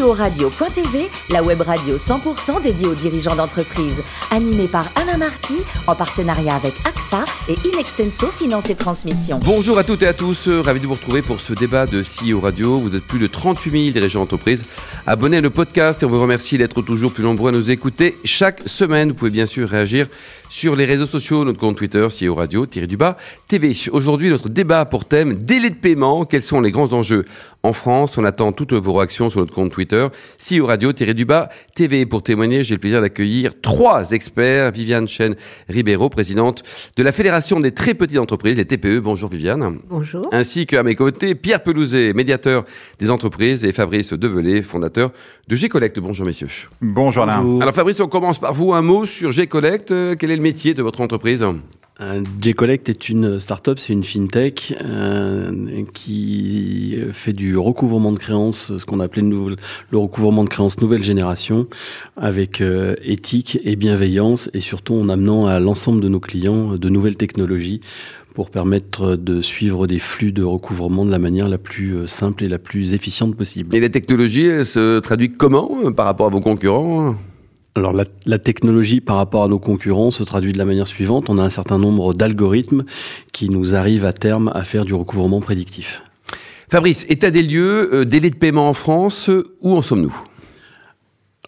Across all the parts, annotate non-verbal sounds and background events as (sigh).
CEO-radio.tv, la web radio 100% dédiée aux dirigeants d'entreprise. Animée par Alain Marty, en partenariat avec AXA et Inextenso Finance et Transmission. Bonjour à toutes et à tous, ravi de vous retrouver pour ce débat de CEO Radio. Vous êtes plus de 38 000 dirigeants d'entreprise. Abonnez à le podcast et on vous remercie d'être toujours plus nombreux à nous écouter chaque semaine. Vous pouvez bien sûr réagir sur les réseaux sociaux, notre compte Twitter, CEO Radio, du bas, TV. Aujourd'hui, notre débat pour thème délai de paiement. Quels sont les grands enjeux en France? On attend toutes vos réactions sur notre compte Twitter, CEO Radio, du bas, TV. Pour témoigner, j'ai le plaisir d'accueillir trois experts. Viviane Chen Ribeiro, présidente de la Fédération des très petites entreprises, les TPE. Bonjour Viviane. Bonjour. Ainsi qu'à mes côtés, Pierre Pelouzet, médiateur des entreprises, et Fabrice Develay, fondateur de G-Collect. Bonjour messieurs. Bonjour Alain. Alors Fabrice, on commence par vous. Un mot sur G-Collect. Quel est le métier de votre entreprise? Euh, J-Collect est une start-up, c'est une fintech euh, qui fait du recouvrement de créances, ce qu'on appelait le, le, recouvrement de créances nouvelle génération, avec euh, éthique et bienveillance, et surtout en amenant à l'ensemble de nos clients de nouvelles technologies pour permettre de suivre des flux de recouvrement de la manière la plus euh, simple et la plus efficiente possible. Et les technologies, elles se traduisent comment euh, par rapport à vos concurrents alors la, la, technologie par rapport à nos concurrents se traduit de la manière suivante. On a un certain nombre d'algorithmes qui nous arrivent à terme à faire du recouvrement prédictif. Fabrice, état des lieux, euh, délai de paiement en France, où en sommes-nous?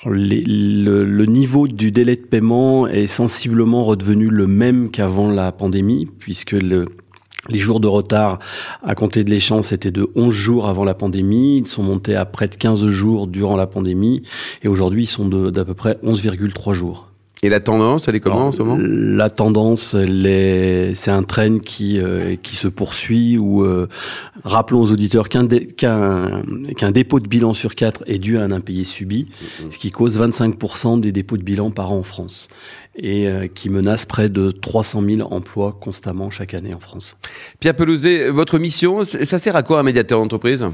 Le, niveau du délai de paiement est sensiblement redevenu le même qu'avant la pandémie, puisque le, les jours de retard à compter de l'échéance étaient de 11 jours avant la pandémie. Ils sont montés à près de 15 jours durant la pandémie. Et aujourd'hui, ils sont d'à peu près 11,3 jours. Et la tendance, elle est comment en ce moment? La tendance, c'est un train qui euh, qui se poursuit. Où euh, rappelons aux auditeurs qu'un qu'un qu'un dépôt de bilan sur quatre est dû à un impayé subi, mm-hmm. ce qui cause 25% des dépôts de bilan par an en France et euh, qui menace près de 300 000 emplois constamment chaque année en France. Pierre Pelouzet, votre mission, ça sert à quoi un médiateur d'entreprise?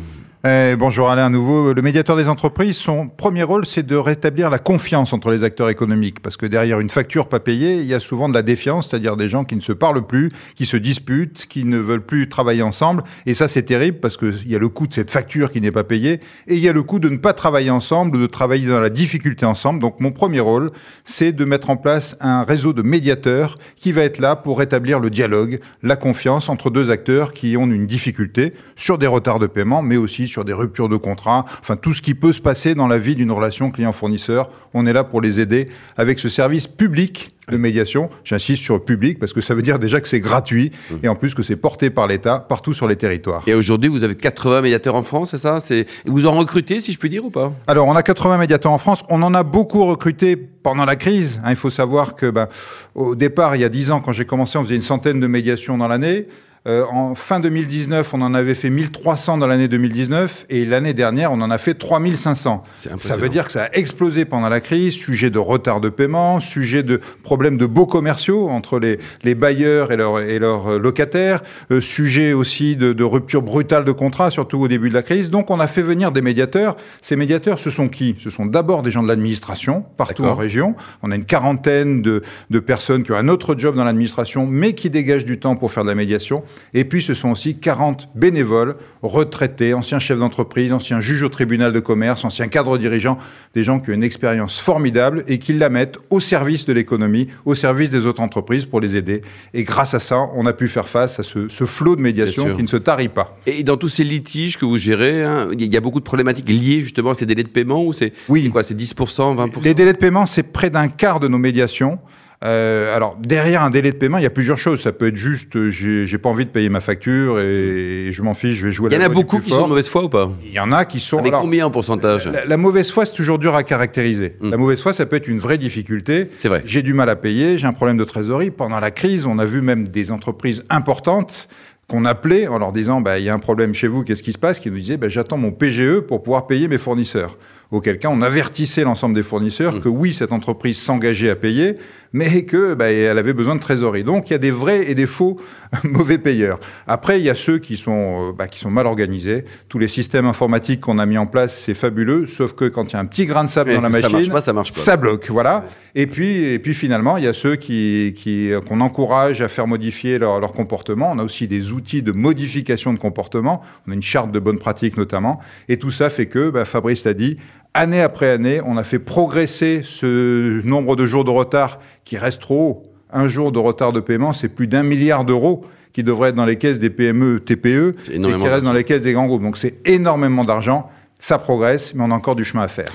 Eh, bonjour Alain, à nouveau. Le médiateur des entreprises, son premier rôle, c'est de rétablir la confiance entre les acteurs économiques. Parce que derrière une facture pas payée, il y a souvent de la défiance, c'est-à-dire des gens qui ne se parlent plus, qui se disputent, qui ne veulent plus travailler ensemble. Et ça, c'est terrible parce qu'il y a le coût de cette facture qui n'est pas payée et il y a le coût de ne pas travailler ensemble, de travailler dans la difficulté ensemble. Donc mon premier rôle, c'est de mettre en place un réseau de médiateurs qui va être là pour rétablir le dialogue, la confiance entre deux acteurs qui ont une difficulté sur des retards de paiement, mais aussi sur des ruptures de contrat, enfin tout ce qui peut se passer dans la vie d'une relation client-fournisseur. On est là pour les aider avec ce service public de médiation. J'insiste sur public parce que ça veut dire déjà que c'est gratuit mmh. et en plus que c'est porté par l'État partout sur les territoires. Et aujourd'hui, vous avez 80 médiateurs en France, c'est ça? C'est vous en recrutez, si je puis dire, ou pas? Alors, on a 80 médiateurs en France. On en a beaucoup recruté pendant la crise. Hein. il faut savoir que, ben, au départ, il y a 10 ans, quand j'ai commencé, on faisait une centaine de médiations dans l'année. Euh, en fin 2019, on en avait fait 1300 dans l'année 2019 et l'année dernière, on en a fait 3500. Ça veut dire que ça a explosé pendant la crise, sujet de retard de paiement, sujet de problèmes de beaux commerciaux entre les, les bailleurs et leurs et leurs euh, locataires, euh, sujet aussi de, de, rupture brutale de contrat, surtout au début de la crise. Donc on a fait venir des médiateurs. Ces médiateurs, ce sont qui? Ce sont d'abord des gens de l'administration, partout en région. On a une quarantaine de, de personnes qui ont un autre job dans l'administration, mais qui dégagent du temps pour faire de la médiation. Et puis, ce sont aussi 40 bénévoles, retraités, anciens chefs d'entreprise, anciens juges au tribunal de commerce, anciens cadres dirigeants, des gens qui ont une expérience formidable et qui la mettent au service de l'économie, au service des autres entreprises pour les aider. Et grâce à ça, on a pu faire face à ce, ce flot de médiation qui ne se tarit pas. Et dans tous ces litiges que vous gérez, hein, il y a beaucoup de problématiques liées justement à ces délais de paiement ou c'est oui. quoi C'est 10%, 20% Les délais de paiement, c'est près d'un quart de nos médiations. Euh, alors derrière un délai de paiement, il y a plusieurs choses. Ça peut être juste, euh, j'ai pas envie de payer ma facture et, je m'en fiche, je vais jouer. Il y en a beaucoup qui sont de mauvaise foi ou pas? Il y en a qui sont. Avec combien en pourcentage? la, mauvaise foi, c'est toujours dur à caractériser. Hmm. La mauvaise foi, ça peut être une vraie difficulté. C'est vrai. J'ai du mal à payer, j'ai un problème de trésorerie. Pendant la crise, on a vu même des entreprises importantes qu'on appelait en leur disant bah il y a un problème chez vous, qu'est-ce qui se passe? Qui nous disaient bah, j'attends mon PGE pour pouvoir payer mes fournisseurs auquel cas on avertissait l'ensemble des fournisseurs mmh. que oui, cette entreprise s'engageait à payer, mais que bah, elle avait besoin de trésorerie. Donc il y a des vrais et des faux (laughs) mauvais payeurs. Après, il y a ceux qui sont, euh, bah, qui sont mal organisés. Tous les systèmes informatiques qu'on a mis en place, c'est fabuleux, sauf que quand il y a un petit grain de sable dans la machine, marche pas, ça marche pas. Ça bloque, voilà. Et puis, et puis finalement, il y a ceux qui, qui qu'on encourage à faire modifier leur, leur comportement. On a aussi des outils de modification de comportement. On a une charte de bonnes pratiques notamment. Et tout ça fait que, bah, Fabrice l'a dit, année après année, on a fait progresser ce nombre de jours de retard qui reste trop haut. Un jour de retard de paiement, c'est plus d'un milliard d'euros qui devraient être dans les caisses des PME, TPE, et qui restent dans les caisses des grands groupes. Donc c'est énormément d'argent, ça progresse, mais on a encore du chemin à faire.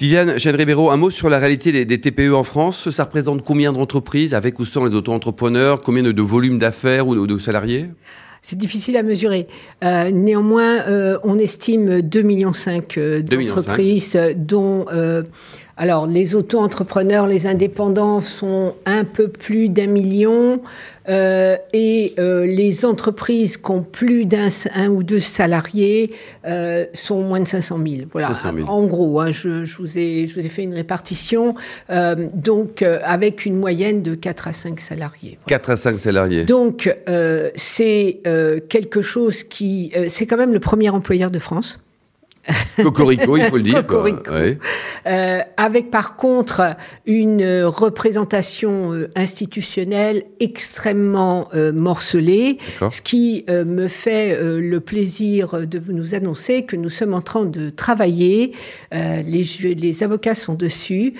Viviane Ribeiro, un mot sur la réalité des, TPE en France. Ça représente combien d'entreprises, avec ou sans les auto-entrepreneurs? Combien de, de volume d'affaires ou de, salariés? C'est difficile à mesurer. Euh, néanmoins, euh, on estime 2,5 millions euh, d'entreprises, dont alors, les auto-entrepreneurs, les indépendants sont un peu plus d'un million euh, et euh, les entreprises qui ont plus d'un un ou deux salariés euh, sont moins de 500 000. Voilà, en gros, hein, je, je, vous ai, je vous ai fait une répartition, euh, donc euh, avec une moyenne de 4 à 5 salariés. Voilà. 4 à 5 salariés. Donc, c'est quelque chose qui... c'est quand même le premier employeur de France. (laughs) Cocorico, il faut le dire. Euh, avec par contre une représentation euh, institutionnelle extrêmement euh, morcelée, ce qui euh, me fait euh, le plaisir de vous annoncer que nous sommes en train de travailler, les, les avocats sont dessus,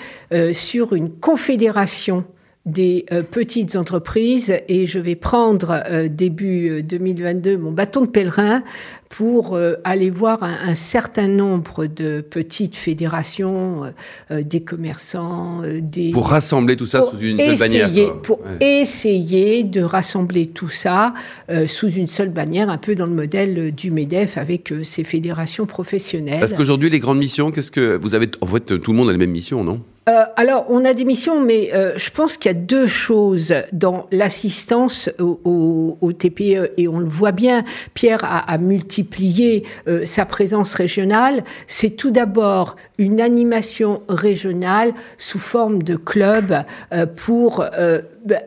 sur une confédération des euh, petites entreprises et je vais prendre euh, début 2022 euh, mon bâton de pèlerin pour aller voir un, certain nombre de petites fédérations, des commerçants, des... Pour rassembler tout ça sous une seule bannière. Pour essayer de rassembler tout ça sous une seule bannière, un peu dans le modèle du MEDEF avec ces fédérations professionnelles. Parce qu'aujourd'hui, les grandes missions, qu'est-ce que vous avez... En fait, tout le monde a les mêmes missions, non? Euh, alors, on a des missions, mais euh, je pense qu'il y a deux choses dans l'assistance au, au, TPE, et on le voit bien, Pierre a, multiplié euh, sa présence régionale. C'est tout d'abord une animation régionale sous forme de club euh, pour euh,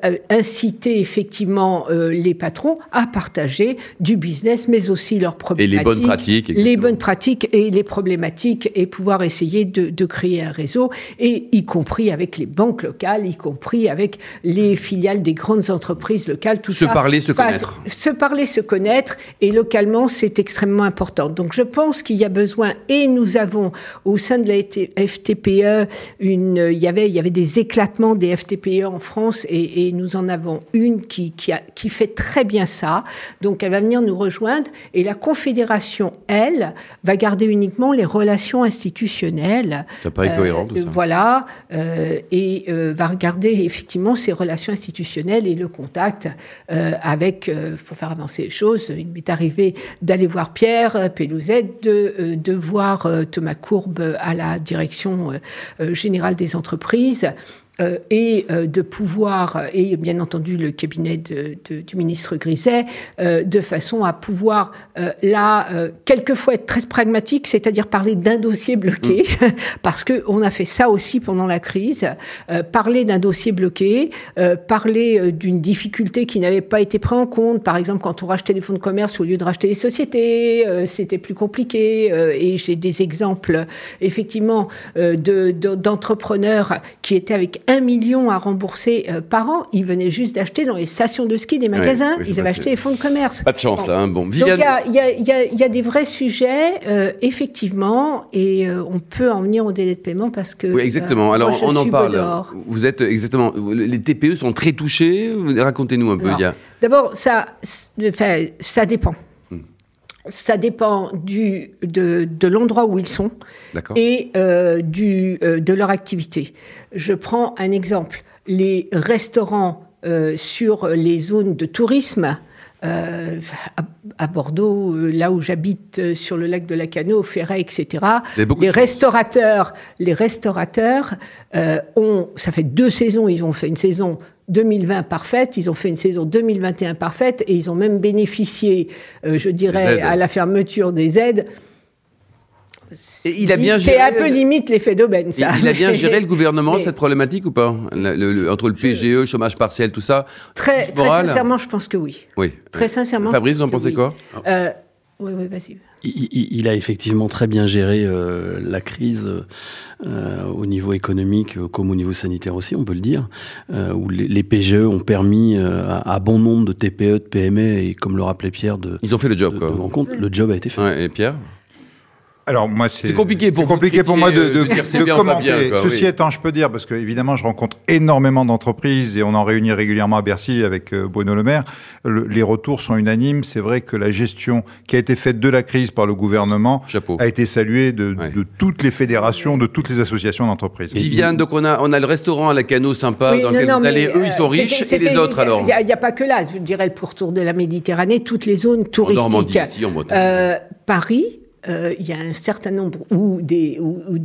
euh, inciter effectivement les patrons à partager du business, mais aussi leurs problématiques. Et les bonnes pratiques. Les bonnes pratiques et les problématiques, et pouvoir essayer de, de, créer un réseau, et y compris avec les banques locales, y compris avec les filiales des grandes entreprises locales, tout se ça. Se parler, se connaître. Se parler, se connaître, et localement, c'est extrêmement important. Donc je pense qu'il y a besoin, et nous avons au sein de la FTPE, une, il, y avait, il y avait des éclatements des FTPE en France et, et nous en avons une qui, qui, a, qui, fait très bien ça. Donc elle va venir nous rejoindre et la Confédération, elle, va garder uniquement les relations institutionnelles. Ça paraît cohérent tout ça. Euh, voilà, euh, et euh, va regarder effectivement ces relations institutionnelles et le contact euh, avec, euh, pour faire avancer les choses. Il m'est arrivé d'aller voir Pierre Pelouzet, de, de voir Thomas Courbe à la direction euh, euh, générale des entreprises euh, et euh, de pouvoir, et bien entendu le cabinet de, de, du ministre Griset, euh, de façon à pouvoir, euh, là, euh, quelquefois être très pragmatique, c'est-à-dire parler d'un dossier bloqué, mmh. (laughs) parce que on a fait ça aussi pendant la crise, parler d'un dossier bloqué, parler d'une difficulté qui n'avait pas été prise en compte, par exemple quand on rachetait des fonds de commerce au lieu de racheter des sociétés, c'était plus compliqué, et j'ai des exemples effectivement d'entrepreneurs de, qui étaient avec un million à rembourser euh, par an. Ils venaient juste d'acheter dans les stations de ski des magasins. Oui, oui, ils avaient acheté les fonds de commerce. Pas de chance bon. là. Hein. Bon. Donc il y, y, y a, des vrais sujets, euh, effectivement, et euh, on peut en venir au délai de paiement parce que. Oui, exactement. Alors moi, on en parle. Vous êtes exactement. Les TPE sont très touchés. Racontez-nous un peu. D'abord, ça, ça dépend ça dépend du, de, de l'endroit où ils sont et euh, du, euh, de leur activité. Je prends un exemple. Les restaurants euh, sur les zones de tourisme, euh, à, à, Bordeaux, euh, là où j'habite, euh, sur le lac de Lacano, Ferret, etc. Les restaurateurs, les restaurateurs euh, ont, ça fait deux saisons, ils ont fait une saison 2020 parfaite, ils ont fait une saison 2021 parfaite et ils ont même bénéficié, euh, je dirais, à la fermeture des aides. Et il a bien géré. C'est un peu limite l'effet d'aubaine, ça. Il a bien (laughs) géré le gouvernement mais... cette problématique ou pas? Le, le, Entre le PGE, chômage partiel, tout ça. Très, très sincèrement, je pense que oui. Oui. Très sincèrement. Fabrice, vous en pensez oui. quoi? Euh, Oui, oui, vas-y. Il, il, a effectivement très bien géré euh, la crise euh, au niveau économique euh, comme au niveau sanitaire aussi, on peut le dire, euh, où les, les, PGE ont permis euh, à, à, bon nombre de TPE, de PME et comme le rappelait Pierre de ils ont fait le job de, quoi. De compte, le job a été fait. Ouais, et Pierre? Alors moi, c'est compliqué pour, compliqué pour moi de, de, de, de commenter. Bien, Ceci oui. étant, je peux dire parce que évidemment, je rencontre énormément d'entreprises et on en réunit régulièrement à Bercy avec euh, Bruno Le Maire. Le, les retours sont unanimes. C'est vrai que la gestion qui a été faite de la crise par le gouvernement Chapeau. a été saluée de, ouais. de, toutes les fédérations, de toutes les associations d'entreprises. Viviane, donc on a on a le restaurant à la Cano sympa oui, dans non, lequel non, vous allez. Eux, ils sont riches et les autres alors. Il n'y a, a, pas que là. Je dirais le pourtour de la Méditerranée, toutes les zones touristiques. En Normandie, ici, en Bretagne. Euh, Paris euh, il y a un certain nombre, ou des,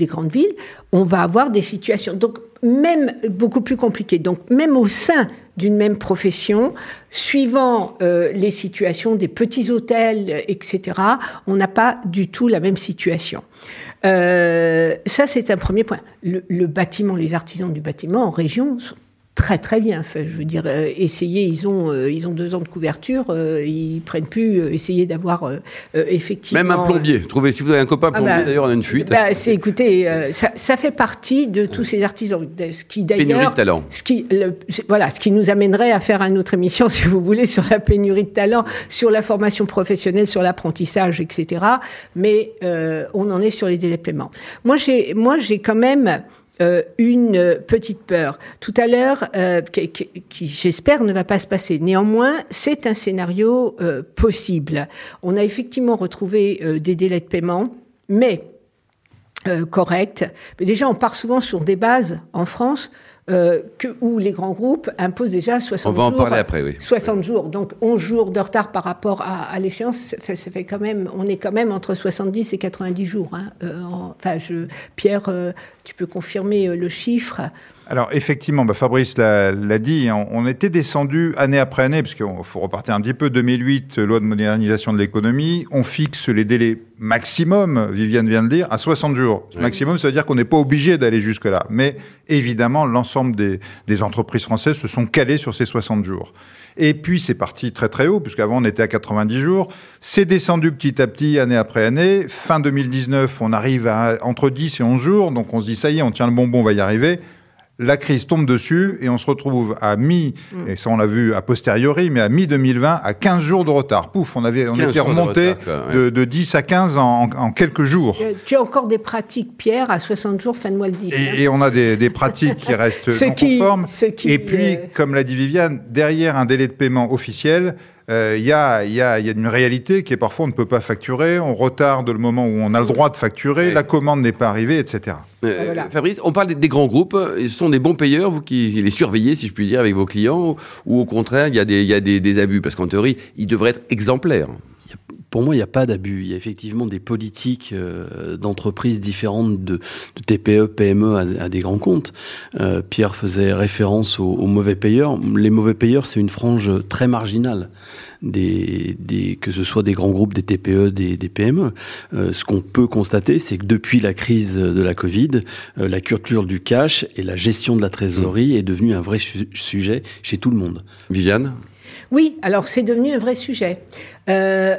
grandes villes, on va avoir des situations. Donc, même beaucoup plus compliquées. Donc, même au sein d'une même profession, suivant euh, les situations des petits hôtels, etc., on n'a pas du tout la même situation. Euh, ça, c'est un premier point. Le, le, bâtiment, les artisans du bâtiment en région sont très très bien. Enfin, je veux dire, euh, essayer, ils ont, euh, ils ont deux ans de couverture, euh, ils prennent plus, euh, essayer d'avoir euh, effectivement. Même un plombier. Trouvez, si vous avez un copain plombier, ah bah, d'ailleurs, on a une fuite. Bah, c'est, écoutez, ça, ça, fait partie de tous ces artisans. Ce qui d'ailleurs. Pénurie de talent. Ce qui, le, voilà, ce qui nous amènerait à faire une autre émission, (laughs) si vous voulez, sur la pénurie de talent, sur la formation professionnelle, sur l'apprentissage, etc. Mais on en est sur les délais de paiement. Moi, j'ai, moi, j'ai quand même euh, une petite peur. Tout à l'heure, euh, qui, j'espère ne va pas se passer. Néanmoins, c'est un scénario euh, possible. On a effectivement retrouvé euh, des délais de paiement, mais euh, corrects. Mais déjà, on part souvent sur des bases en France euh, que, où les grands groupes imposent déjà 60 jours. On va en parler après, oui. 60 jours. Donc 11 jours de retard par rapport à, à l'échéance, ça, ça, fait quand même, on est quand même entre 70 et 90 jours. Hein. Euh, enfin, je, Pierre, euh, tu peux confirmer euh, le chiffre alors effectivement, bah Fabrice l'a dit, on, on, était descendu année après année, parce qu'il faut repartir un petit peu, 2008, loi de modernisation de l'économie, on fixe les délais maximum, Viviane vient de dire, à 60 jours. Oui. Maximum, ça veut dire qu'on n'est pas obligé d'aller jusque-là. Mais évidemment, l'ensemble des, des, entreprises françaises se sont calées sur ces 60 jours. Et puis c'est parti très très haut, puisqu'avant on était à 90 jours. C'est descendu petit à petit, année après année. Fin 2019, on arrive à entre 10 et 11 jours, donc on se dit ça y est, on tient le bonbon, on va y arriver la crise tombe dessus et on se retrouve à mi, mm. et ça on l'a vu a posteriori, mais à mi-2020, à 15 jours de retard. Pouf, on, avait, on était remonté de, retard, de, de, 10 à 15 en, en, quelques jours. Tu as encore des pratiques, Pierre, à 60 jours, fin de mois le 10. Et, hein. et on a des, des pratiques qui restent (laughs) non qui, conformes. Qui, et puis, euh... comme l'a dit Viviane, derrière un délai de paiement officiel, il euh, y, a, y, a, y, a, une réalité qui est parfois on ne peut pas facturer, on retarde le moment où on a le droit de facturer, oui. la commande n'est pas arrivée, etc. Euh, ah, voilà. Fabrice, on parle des, des, grands groupes, ce sont des bons payeurs, vous qui les surveillez, si je puis dire, avec vos clients, ou, ou au contraire, il y a, des, y a des, des abus? Parce qu'en théorie, ils devraient être exemplaires. Pour moi, il n'y a pas d'abus. Il y a effectivement des politiques euh, d'entreprises différentes de, de, TPE, PME à, à, des grands comptes. Euh, Pierre faisait référence aux, aux, mauvais payeurs. Les mauvais payeurs, c'est une frange très marginale. Des, des, que ce soit des grands groupes, des TPE, des, des PME. Euh, ce qu'on peut constater, c'est que depuis la crise de la Covid, euh, la culture du cash et la gestion de la trésorerie mmh. est devenue un vrai su sujet chez tout le monde. Viviane? Oui, alors c'est devenu un vrai sujet. Euh,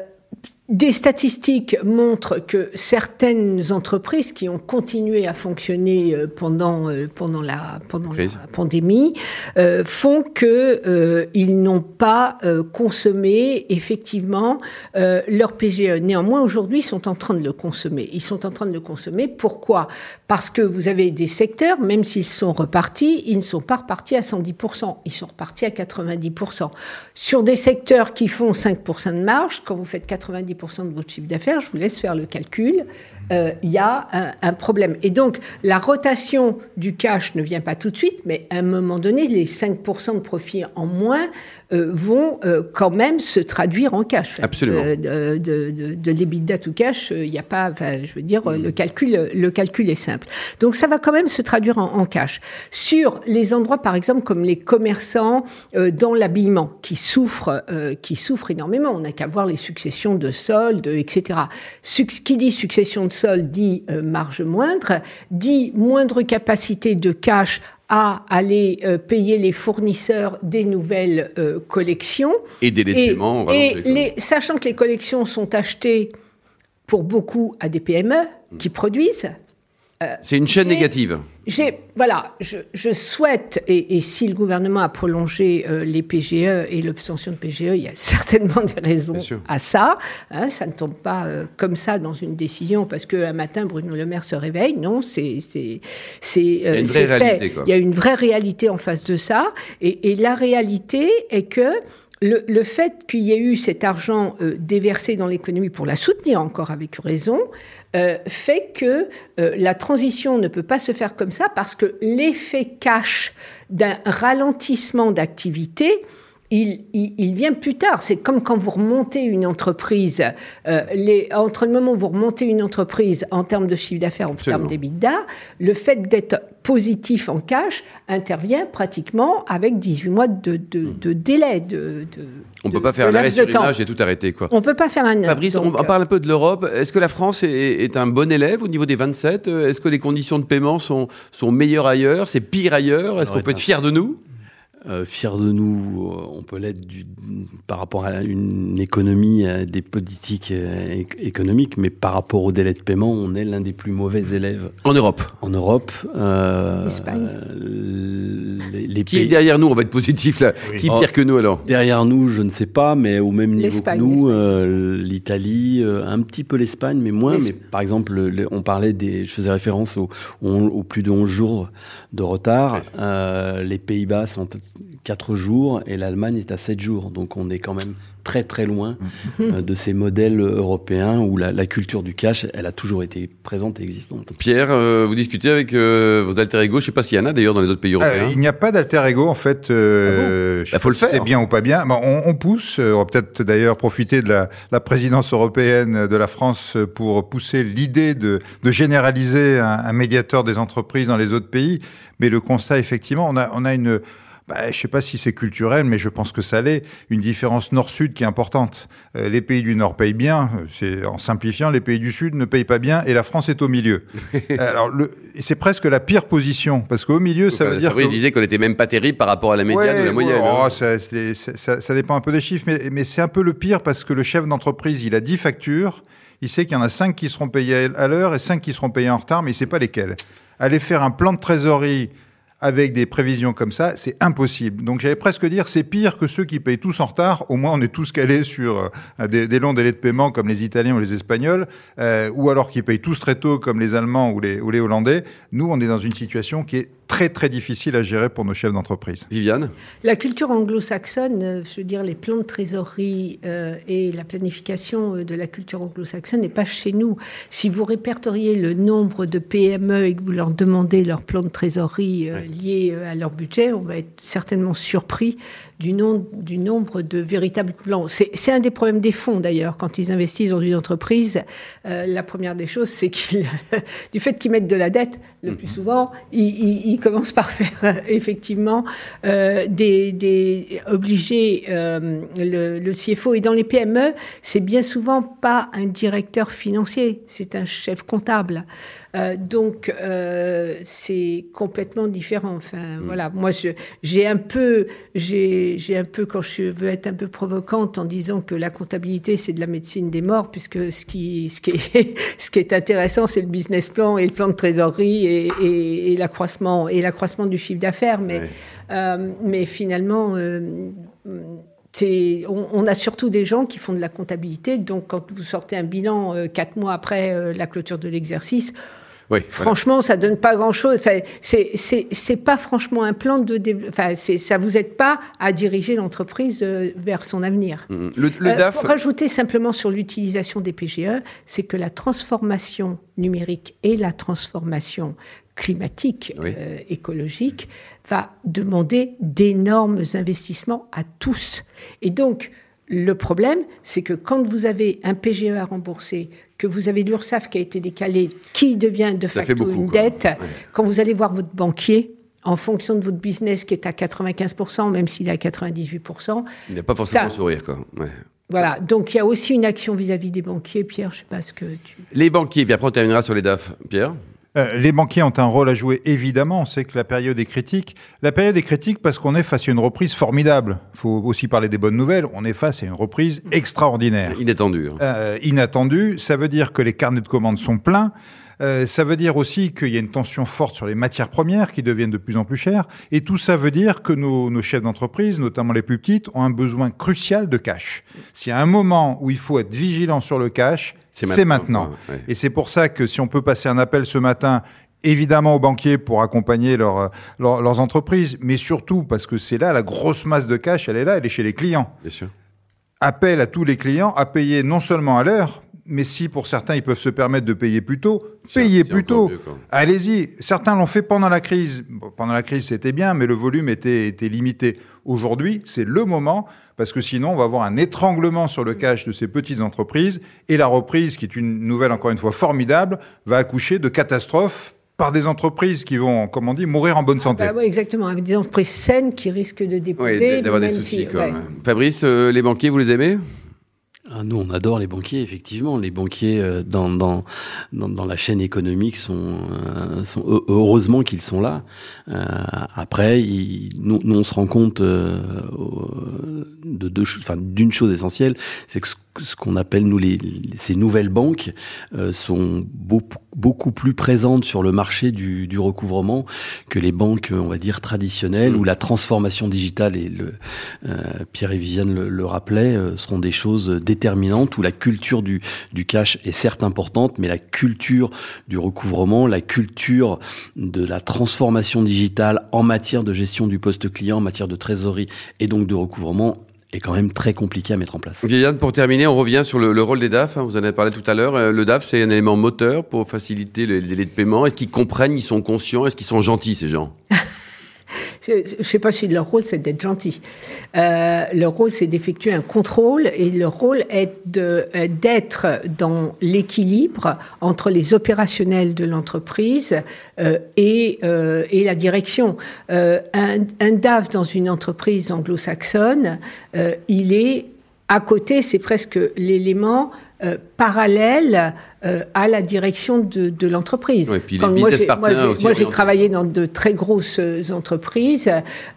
des statistiques montrent que certaines entreprises qui ont continué à fonctionner euh, pendant euh, pendant la pendant la pandémie euh, font que euh, ils n'ont pas euh, consommé effectivement leur PGE. Néanmoins, aujourd'hui, ils sont en train de le consommer. Ils sont en train de le consommer. Pourquoi? Parce que vous avez des secteurs, même s'ils sont repartis, ils ne sont pas repartis à 110% Ils sont repartis à 90% Sur des secteurs qui font 5% de marge, quand vous faites 90 de votre chiffre d'affaires, je vous laisse faire le calcul, euh, il y a un, un, problème. Et donc, la rotation du cash ne vient pas tout de suite, mais à un moment donné, les 5% de profit en moins euh, vont euh, quand même se traduire en cash. Absolument. Euh, de, de, de, de l'EBITDA to cash, il n'y a pas, je veux dire, mmh. le, calcul, le calcul est simple. Donc, ça va quand même se traduire en, en cash. Sur les endroits, par exemple, comme les commerçants dans l'habillement, qui souffrent, qui souffrent énormément. On n'a qu'à voir les successions de soldes, etc. Suc qui dit succession de soldes dit marge moindre, dit moindre capacité de cash à aller euh, payer les fournisseurs des nouvelles euh, collections. Et des et, paiement, et les, sachant que les collections sont achetées pour beaucoup à des PME qui produisent, C'est une chaîne négative. J'ai, voilà, je, je souhaite, et, et si le gouvernement a prolongé euh, les PGE et l'obtention de PGE, il y a (laughs) certainement des raisons à ça. hein, ça ne tombe pas euh, comme ça dans une décision parce qu'un matin Bruno Le Maire se réveille. Non, c'est c'est euh, quoi. Il y a une vraie réalité en face de ça, et, et la réalité est que le, le fait qu'il y ait eu cet argent euh, déversé dans l'économie pour la soutenir encore avec raison euh, fait que euh, la transition ne peut pas se faire comme ça parce que l'effet cash d'un ralentissement d'activité il, il, il vient plus tard. C'est comme quand vous remontez une entreprise. euh, les, entre le moment où vous remontez une entreprise en termes de chiffre d'affaires, en termes d'EBITDA, le fait d'être positif en cash intervient pratiquement avec 18 mois de, de, de délai. De, de- On de- peut pas faire un arrêt sur temps. image et tout arrêter, quoi. On peut pas faire un Fabrice, on, donc, on parle un peu de l'Europe. Est-ce que la France est, est un bon élève au niveau des 27 Est-ce que les conditions de paiement sont, sont meilleures ailleurs? C'est pire ailleurs? Est-ce qu'on peut être fier de nous? Euh, fier de nous, euh, on peut l'être du- par rapport à une économie, à des politiques euh, éc- économiques, mais par rapport au délai de paiement, on est l'un des plus mauvais élèves En Europe. en Europe. Euh, L'Espagne. euh, les, les Qui est pays derrière nous On va être positif là. Qui est Oh. pire que nous alors? Derrière nous, je ne sais pas, mais au même niveau que nous, euh, l'Italie, euh, un petit peu l'Espagne, mais moins. Mais par exemple, le- on parlait des, je faisais référence aux au, au plus de 11 jours de retard. Euh, les Pays-Bas sont 4 jours et l'Allemagne est à 7 jours. Donc on est quand même très très loin euh, de ces modèles européens où la, la culture du cash, elle a toujours été présente et existante. Pierre, euh, vous discutez avec euh, vos alter ego. Je sais pas s'il y en a d'ailleurs dans les autres pays Euh, européens. il n'y a pas d'alter ego en fait. Euh, je sais Bah, faut le si faire. C'est bien ou pas bien. Bon, on, on pousse. On va peut-être d'ailleurs profiter de la, la présidence européenne de la France pour pousser l'idée de, de généraliser un, un médiateur des entreprises dans les autres pays. Mais le constat, effectivement, on a, on a une bah, je sais pas si c'est culturel, mais je pense que ça l'est, une différence nord-sud qui est importante. Euh, les pays du nord payent bien, euh, c'est en simplifiant, les pays du sud ne payent pas bien, et la France est au milieu. (laughs) Alors, le- c'est presque la pire position, parce qu'au milieu, ça veut dire Fabrice que... disait qu'on était même pas terrible par rapport à la médiane ou la moyenne. ouais, hein. oh, ça, ça- ça dépend un peu des chiffres, mais, mais c'est un peu le pire parce que le chef d'entreprise, il a 10 factures, il sait qu'il y en a 5 qui seront payées à l'heure et 5 qui seront payées en retard, mais il sait pas lesquelles. Aller faire un plan de trésorerie avec des prévisions comme ça, c'est impossible. Donc j'allais presque dire, c'est pire que ceux qui payent tous en retard. Au moins, on est tous calés sur euh, des, longs délais de paiement comme les Italiens ou les Espagnols, euh, ou alors qui payent tous très tôt comme les Allemands ou les, ou les Hollandais. Nous, on est dans une situation qui est très très difficile à gérer pour nos chefs d'entreprise. Viviane La culture anglo-saxonne, euh, je veux dire, les plans de trésorerie euh, et la planification euh, de la culture anglo-saxonne n'est pas chez nous. Si vous répertoriez le nombre de PME et que vous leur demandez leur plan de trésorerie euh, lié à leur budget, on va être certainement surpris du, nom- du nombre de véritables plans. C'est un des problèmes des fonds d'ailleurs. Quand ils investissent dans une entreprise, euh, la première des choses, c'est qu'ils, (laughs) du fait qu'ils mettent de la dette, le plus souvent, ils, ils- ils commencent par (laughs) faire euh, effectivement euh, des, euh, le, le CFO. Et dans les PME, c'est bien souvent pas un directeur financier, c'est un chef comptable. Euh, donc euh, c'est complètement différent. Enfin voilà, moi j'ai un peu, j'ai un peu quand je veux être un peu provocante en disant que la comptabilité c'est de la médecine des morts, puisque ce qui ce qui est (laughs) ce qui est intéressant c'est le business plan et le plan de trésorerie et, et, et l'accroissement et l'accroissement du chiffre d'affaires, mais Ouais. euh, mais finalement. on, on a surtout des gens qui font de la comptabilité, donc quand vous sortez un bilan euh, quatre mois après euh, la clôture de l'exercice, Oui. voilà. Franchement, ça donne pas grand-chose. Enfin, c'est pas franchement un plan de dév- enfin c'est ça vous aide pas à diriger l'entreprise euh, vers son avenir. Mm. Le, le Euh, DAF, Pour rajouter simplement sur l'utilisation des PGE, c'est que la transformation numérique et la transformation climatique, Oui. euh, écologique, va demander d'énormes investissements à tous. Et donc, le problème, c'est que quand vous avez un PGE à rembourser, que vous avez l'URSSAF qui a été décalé, qui devient de facto beaucoup, une dette, Ouais. quand vous allez voir votre banquier, en fonction de votre business qui est à 95%, même s'il est à 98%, il n'y a pas forcément ça- sourire. Quoi. Ouais. voilà, donc il y a aussi une action vis-à-vis des banquiers. Pierre, je sais pas ce que tu... Les banquiers, puis après on terminera sur les DAF. Pierre? Euh, les banquiers ont un rôle à jouer, évidemment. On sait que la période est critique. La période est critique parce qu'on est face à une reprise formidable. Il faut aussi parler des bonnes nouvelles. On est face à une reprise extraordinaire. Inattendu. hein. Euh, inattendu, ça veut dire que les carnets de commandes sont pleins. Euh, ça veut dire aussi qu'il y a une tension forte sur les matières premières qui deviennent de plus en plus chères. Et tout ça veut dire que nos, nos chefs d'entreprise, notamment les plus petites, ont un besoin crucial de cash. S'il y a un moment où il faut être vigilant sur le cash, c'est maintenant. maintenant. Ouais, ouais. Et c'est pour ça que si on peut passer un appel ce matin évidemment aux banquiers pour accompagner leur, leur, leurs entreprises, mais surtout parce que c'est là la grosse masse de cash, elle est là, elle est chez les clients. Bien sûr. Appel à tous les clients à payer non seulement à l'heure, mais si pour certains ils peuvent se permettre de payer plus tôt, payez plus tôt. Allez-y. Certains l'ont fait pendant la crise. Bon, pendant la crise, c'était bien, mais le volume était, était limité. Aujourd'hui, c'est le moment parce que sinon, on va avoir un étranglement sur le cash de ces petites entreprises et la reprise, qui est une nouvelle encore une fois formidable, va accoucher de catastrophes par des entreprises qui vont, comme on dit, mourir en bonne santé. Ah bah oui, exactement, avec des entreprises saines qui risquent de déposer. Oui, d'avoir des soucis. Si, ouais. Fabrice, euh, les banquiers, vous les aimez? Ah, nous, on adore les banquiers, effectivement. Les banquiers euh, dans, dans, dans, la chaîne économique sont, euh, heureusement qu'ils sont là. Euh, après, ils, nous, on se rend compte de deux, enfin, d'une chose essentielle, c'est que ce ce qu'on appelle nous les, ces nouvelles banques euh, sont beaucoup, beaucoup plus présentes sur le marché du, du, recouvrement que les banques on va dire traditionnelles mmh. où la transformation digitale et le euh, Pierre et Viviane le, le rappelaient euh, seront des choses déterminantes où la culture du, du cash est certes importante mais la culture du recouvrement la culture de la transformation digitale en matière de gestion du poste client en matière de trésorerie et donc de recouvrement est quand même très compliqué à mettre en place. Viviane, pour terminer, on revient sur le, le rôle des DAF. Hein, vous en avez parlé tout à l'heure. Euh, le DAF, c'est un élément moteur pour faciliter les délais de paiement. Est-ce qu'ils comprennent, ils sont conscients, est-ce qu'ils sont gentils, ces gens? Je ne sais pas si leur rôle c'est d'être gentil. Euh, leur rôle c'est d'effectuer un contrôle et leur rôle est euh, d'être dans l'équilibre entre les opérationnels de l'entreprise euh, et, et la direction. Un, un, DAF dans une entreprise anglo-saxonne, il est à côté, c'est presque l'élément parallèle euh, à la direction de, de l'entreprise. Moi, j'ai, moi, j'ai travaillé dans de très grosses entreprises.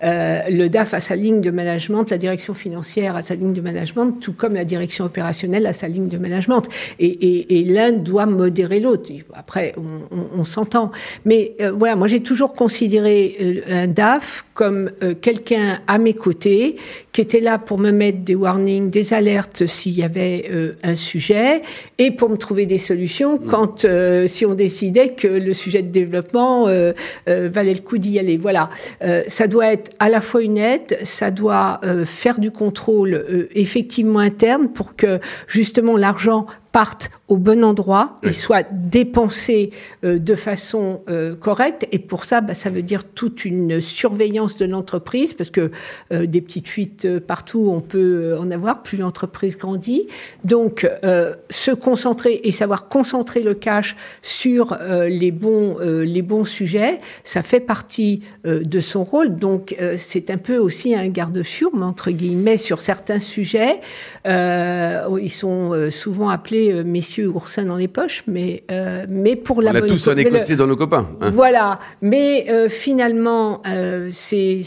Euh, le DAF a sa ligne de management, la direction financière a sa ligne de management, tout comme la direction opérationnelle a sa ligne de management. Et, et, et l'un doit modérer l'autre. Après, on, on, on s'entend. Mais euh, voilà, moi j'ai toujours considéré euh, un DAF comme euh, quelqu'un à mes côtés qui était là pour me mettre des warnings, des alertes s'il y avait un sujet et pour me trouver des solutions mmh. quand, euh, si on décidait que le sujet de développement euh, euh, valait le coup d'y aller. Voilà. Ça doit être à la fois une aide, ça doit faire du contrôle effectivement interne pour que justement l'argent partent au bon endroit oui. et soient dépensés euh, de façon euh, correcte. Et pour ça, bah, ça veut dire toute une surveillance de l'entreprise, parce que euh, des petites fuites partout, on peut en avoir, plus l'entreprise grandit. Donc, se concentrer et savoir concentrer le cash sur les, bons, les bons sujets, ça fait partie de son rôle. Donc, c'est un peu aussi un garde-fiourme, entre guillemets, sur certains sujets. ils sont souvent appelés euh, messieurs oursins dans les poches, mais, euh, mais pour la On a bonne tous un écossais dans nos copains. Hein. Voilà, mais euh, finalement, euh, c'est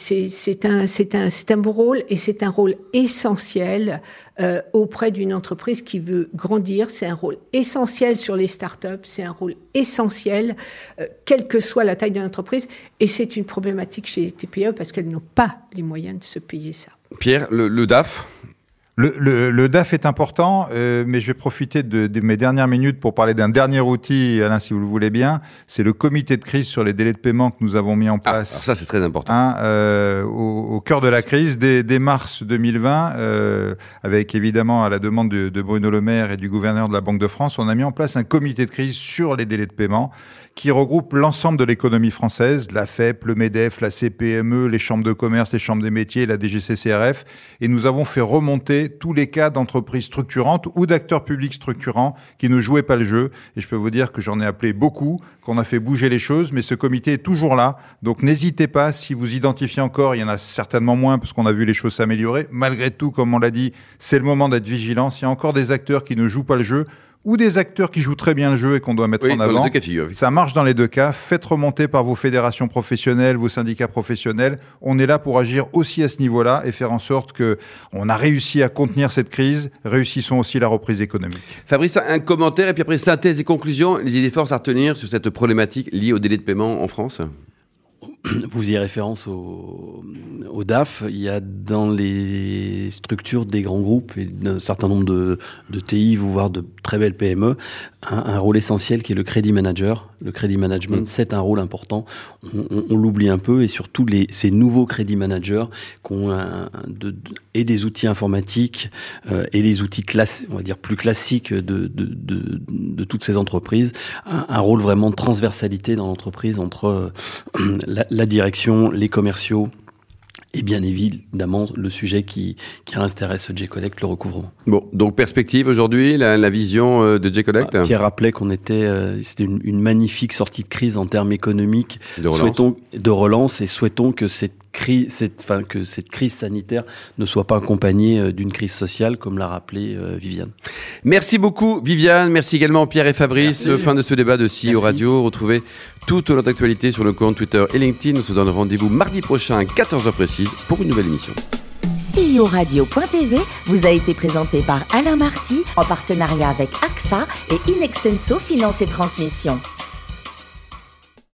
un, un, un beau rôle et c'est un rôle essentiel euh, auprès d'une entreprise qui veut grandir. C'est un rôle essentiel sur les startups, c'est un rôle essentiel, quelle que soit la taille de l'entreprise, et c'est une problématique chez les TPE parce qu'elles n'ont pas les moyens de se payer ça. Pierre, le, le DAF? Le, le, le, DAF est important, euh, mais je vais profiter de, de, mes dernières minutes pour parler d'un dernier outil, Alain, si vous le voulez bien. C'est le comité de crise sur les délais de paiement que nous avons mis en place. Ah, ça, c'est très important. Hein, euh, au, au, cœur de la crise, dès, dès mars 2020, euh, avec évidemment à la demande de, de Bruno Le Maire et du gouverneur de la Banque de France, on a mis en place un comité de crise sur les délais de paiement qui regroupe l'ensemble de l'économie française, la FEP, le MEDEF, la CPME, les chambres de commerce, les chambres des métiers, la DGCCRF, et nous avons fait remonter tous les cas d'entreprises structurantes ou d'acteurs publics structurants qui ne jouaient pas le jeu. Et je peux vous dire que j'en ai appelé beaucoup, qu'on a fait bouger les choses, mais ce comité est toujours là. Donc n'hésitez pas, si vous identifiez encore, il y en a certainement moins parce qu'on a vu les choses s'améliorer. Malgré tout, comme on l'a dit, c'est le moment d'être vigilant. S'il y a encore des acteurs qui ne jouent pas le jeu, ou des acteurs qui jouent très bien le jeu et qu'on doit mettre Oui, en avant. cas oui. Ça marche dans les deux cas. Faites remonter par vos fédérations professionnelles, vos syndicats professionnels. On est là pour agir aussi à ce niveau-là et faire en sorte que on a réussi à contenir cette crise. Réussissons aussi la reprise économique. Fabrice, un commentaire et puis après synthèse et conclusion, les idées forces à retenir sur cette problématique liée au délai de paiement en France? (clears throat) Vous faisiez référence au, au DAF. Il y a dans les structures des grands groupes et d'un certain nombre de, de TI, voire de très belles PME, un, un rôle essentiel qui est le crédit manager. Le crédit management, Mm. c'est un rôle important. On, on- on l'oublie un peu et surtout les, ces nouveaux crédits managers qui ont un- un- de- de- et des outils informatiques euh, et les outils class, on va dire plus classiques de, de, de, de toutes ces entreprises, un, un rôle vraiment de transversalité dans l'entreprise entre euh, (clears throat) la, la direction, les commerciaux et bien évidemment le sujet qui, qui intéresse J-Collect, le recouvrement. Bon, donc perspective aujourd'hui, la, la vision euh, de J-Collect Ah, Pierre rappelait qu'on était, euh, c'était une, une magnifique sortie de crise en termes économiques, de relance. souhaitons de relance et souhaitons que cette crise, cette, enfin, que cette crise sanitaire ne soit pas accompagnée euh, d'une crise sociale, comme l'a rappelé euh, Viviane. Merci beaucoup Viviane, merci également Pierre et Fabrice. Merci. Fin de ce débat de CEO Merci. Radio. Retrouvez toute notre actualité sur le compte Twitter et LinkedIn. On se donne rendez-vous mardi prochain à 14h précise pour une nouvelle émission. CEO Radio.tv vous a été présenté par Alain Marty en partenariat avec AXA et Inextenso Finance et Transmission.